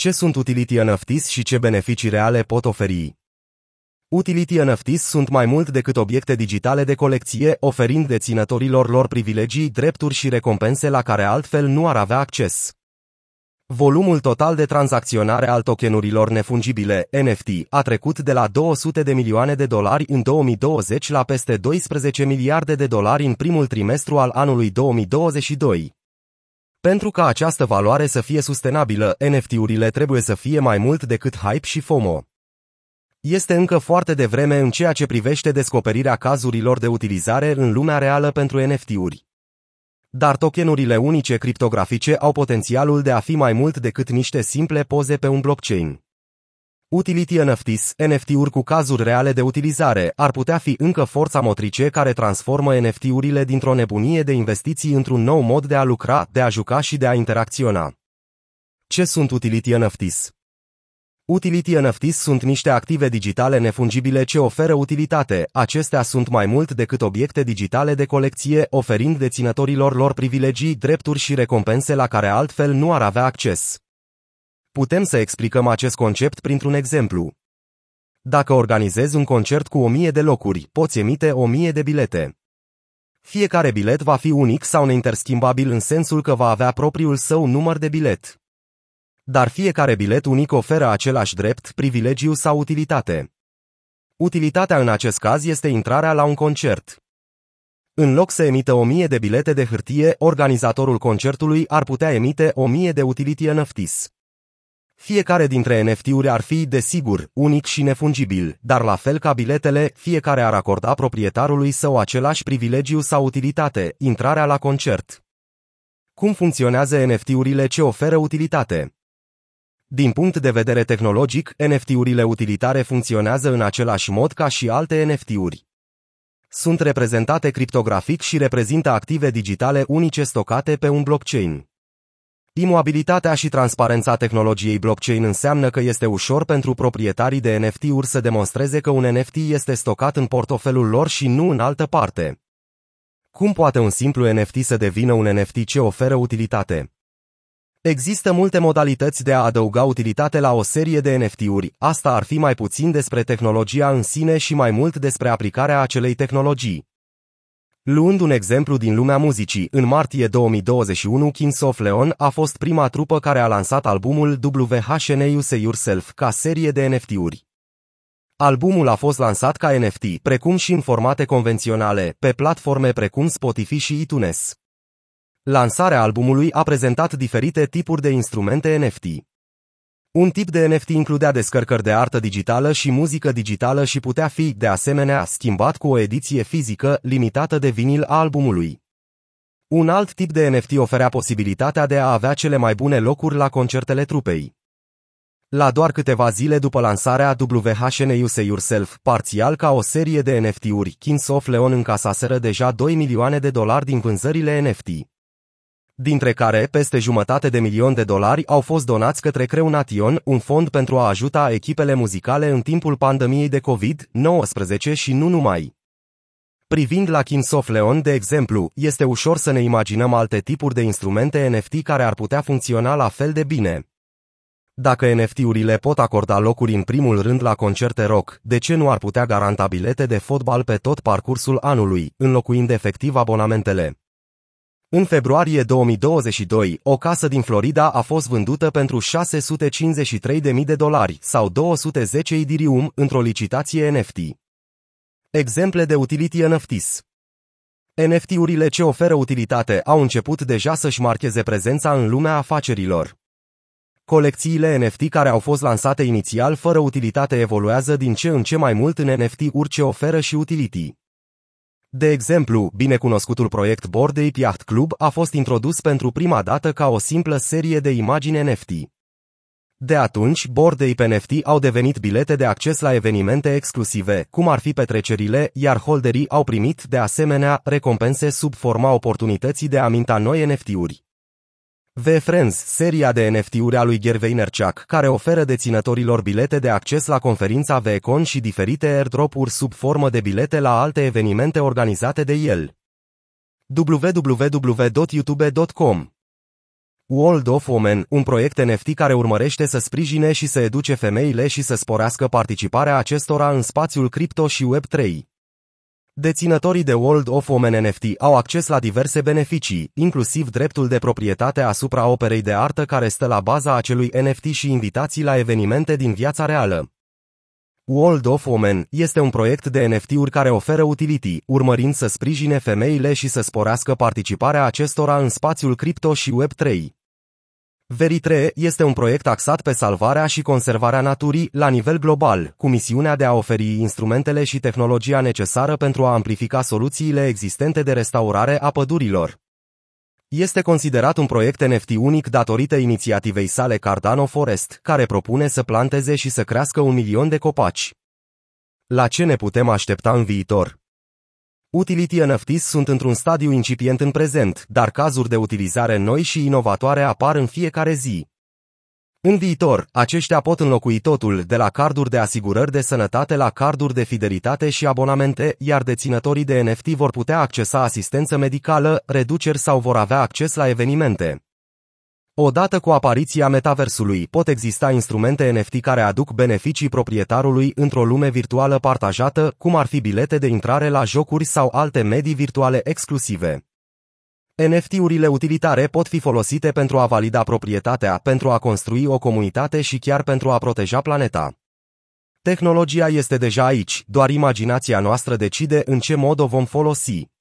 Ce sunt utility NFTs și ce beneficii reale pot oferi? Utility NFTs sunt mai mult decât obiecte digitale de colecție, oferind deținătorilor lor privilegii, drepturi și recompense la care altfel nu ar avea acces. Volumul total de tranzacționare al tokenurilor nefungibile, NFT, a trecut de la 200 de milioane de dolari în 2020 la peste 12 miliarde de dolari în primul trimestru al anului 2022. Pentru ca această valoare să fie sustenabilă, NFT-urile trebuie să fie mai mult decât hype și FOMO. Este încă foarte devreme în ceea ce privește descoperirea cazurilor de utilizare în lumea reală pentru NFT-uri. Dar tokenurile unice criptografice au potențialul de a fi mai mult decât niște simple poze pe un blockchain. Utility NFTs, NFT-uri cu cazuri reale de utilizare, ar putea fi încă forța motrice care transformă NFT-urile dintr-o nebunie de investiții într-un nou mod de a lucra, de a juca și de a interacționa. Ce sunt Utility NFTs? Utility NFTs sunt niște active digitale nefungibile ce oferă utilitate. Acestea sunt mai mult decât obiecte digitale de colecție, oferind deținătorilor lor privilegii, drepturi și recompense la care altfel nu ar avea acces. Putem să explicăm acest concept printr-un exemplu. Dacă organizezi un concert cu o mie de locuri, poți emite o mie de bilete. Fiecare bilet va fi unic sau neinterschimbabil în sensul că va avea propriul său număr de bilet. Dar fiecare bilet unic oferă același drept, privilegiu sau utilitate. Utilitatea în acest caz este intrarea la un concert. În loc să emită o mie de bilete de hârtie, organizatorul concertului ar putea emite o mie de utility NFTs. Fiecare dintre NFT-uri ar fi, desigur, unic și nefungibil, dar la fel ca biletele, fiecare ar acorda proprietarului său același privilegiu sau utilitate, intrarea la concert. Cum funcționează NFT-urile ce oferă utilitate? Din punct de vedere tehnologic, NFT-urile utilitare funcționează în același mod ca și alte NFT-uri. Sunt reprezentate criptografic și reprezintă active digitale unice stocate pe un blockchain. Imobilitatea și transparența tehnologiei blockchain înseamnă că este ușor pentru proprietarii de NFT-uri să demonstreze că un NFT este stocat în portofelul lor și nu în altă parte. Cum poate un simplu NFT să devină un NFT ce oferă utilitate? Există multe modalități de a adăuga utilitate la o serie de NFT-uri, asta ar fi mai puțin despre tehnologia în sine și mai mult despre aplicarea acelei tehnologii. Luând un exemplu din lumea muzicii, în martie 2021 Kings of Leon a fost prima trupă care a lansat albumul WHN Use Yourself ca serie de NFT-uri. Albumul a fost lansat ca NFT, precum și în formate convenționale, pe platforme precum Spotify și iTunes. Lansarea albumului a prezentat diferite tipuri de instrumente NFT. Un tip de NFT includea descărcări de artă digitală și muzică digitală și putea fi, de asemenea, schimbat cu o ediție fizică limitată de vinil a albumului. Un alt tip de NFT oferea posibilitatea de a avea cele mai bune locuri la concertele trupei. La doar câteva zile după lansarea WHN Use Yourself, parțial ca o serie de NFT-uri, Kings of Leon încasaseră deja 2 milioane de dolari din vânzările NFT dintre care peste jumătate de milion de dolari au fost donați către Creunation, un fond pentru a ajuta echipele muzicale în timpul pandemiei de COVID-19 și nu numai. Privind la Kings of Leon, de exemplu, este ușor să ne imaginăm alte tipuri de instrumente NFT care ar putea funcționa la fel de bine. Dacă NFT-urile pot acorda locuri în primul rând la concerte rock, de ce nu ar putea garanta bilete de fotbal pe tot parcursul anului, înlocuind efectiv abonamentele? În februarie 2022, o casă din Florida a fost vândută pentru 653.000 de dolari sau 210 idirium într-o licitație NFT. Exemple de utility NFTs NFT-urile ce oferă utilitate au început deja să-și marcheze prezența în lumea afacerilor. Colecțiile NFT care au fost lansate inițial fără utilitate evoluează din ce în ce mai mult în NFT-uri ce oferă și utility. De exemplu, binecunoscutul proiect Bored Ape Yacht Club a fost introdus pentru prima dată ca o simplă serie de imagini NFT. De atunci, Bored Ape NFT au devenit bilete de acces la evenimente exclusive, cum ar fi petrecerile, iar holderii au primit, de asemenea, recompense sub forma oportunității de a minta noi NFT-uri. V-Friends, seria de NFT-uri a lui Gary Vaynerchuk, care oferă deținătorilor bilete de acces la conferința VCon și diferite airdrop-uri sub formă de bilete la alte evenimente organizate de el. www.youtube.com World of Women, un proiect NFT care urmărește să sprijine și să educe femeile și să sporească participarea acestora în spațiul cripto și Web3. Deținătorii de World of Women NFT au acces la diverse beneficii, inclusiv dreptul de proprietate asupra operei de artă care stă la baza acelui NFT și invitații la evenimente din viața reală. World of Women este un proiect de NFT-uri care oferă utility, urmărind să sprijine femeile și să sporească participarea acestora în spațiul cripto și Web3. Veritre este un proiect axat pe salvarea și conservarea naturii la nivel global, cu misiunea de a oferi instrumentele și tehnologia necesară pentru a amplifica soluțiile existente de restaurare a pădurilor. Este considerat un proiect NFT unic datorită inițiativei sale Cardano Forest, care propune să planteze și să crească un milion de copaci. La ce ne putem aștepta în viitor? Utility NFTs sunt într-un stadiu incipient în prezent, dar cazuri de utilizare noi și inovatoare apar în fiecare zi. În viitor, aceștia pot înlocui totul, de la carduri de asigurări de sănătate la carduri de fidelitate și abonamente, iar deținătorii de NFT vor putea accesa asistență medicală, reduceri sau vor avea acces la evenimente. Odată cu apariția metaversului, pot exista instrumente NFT care aduc beneficii proprietarului într-o lume virtuală partajată, cum ar fi bilete de intrare la jocuri sau alte medii virtuale exclusive. NFT-urile utilitare pot fi folosite pentru a valida proprietatea, pentru a construi o comunitate și chiar pentru a proteja planeta. Tehnologia este deja aici, doar imaginația noastră decide în ce mod o vom folosi.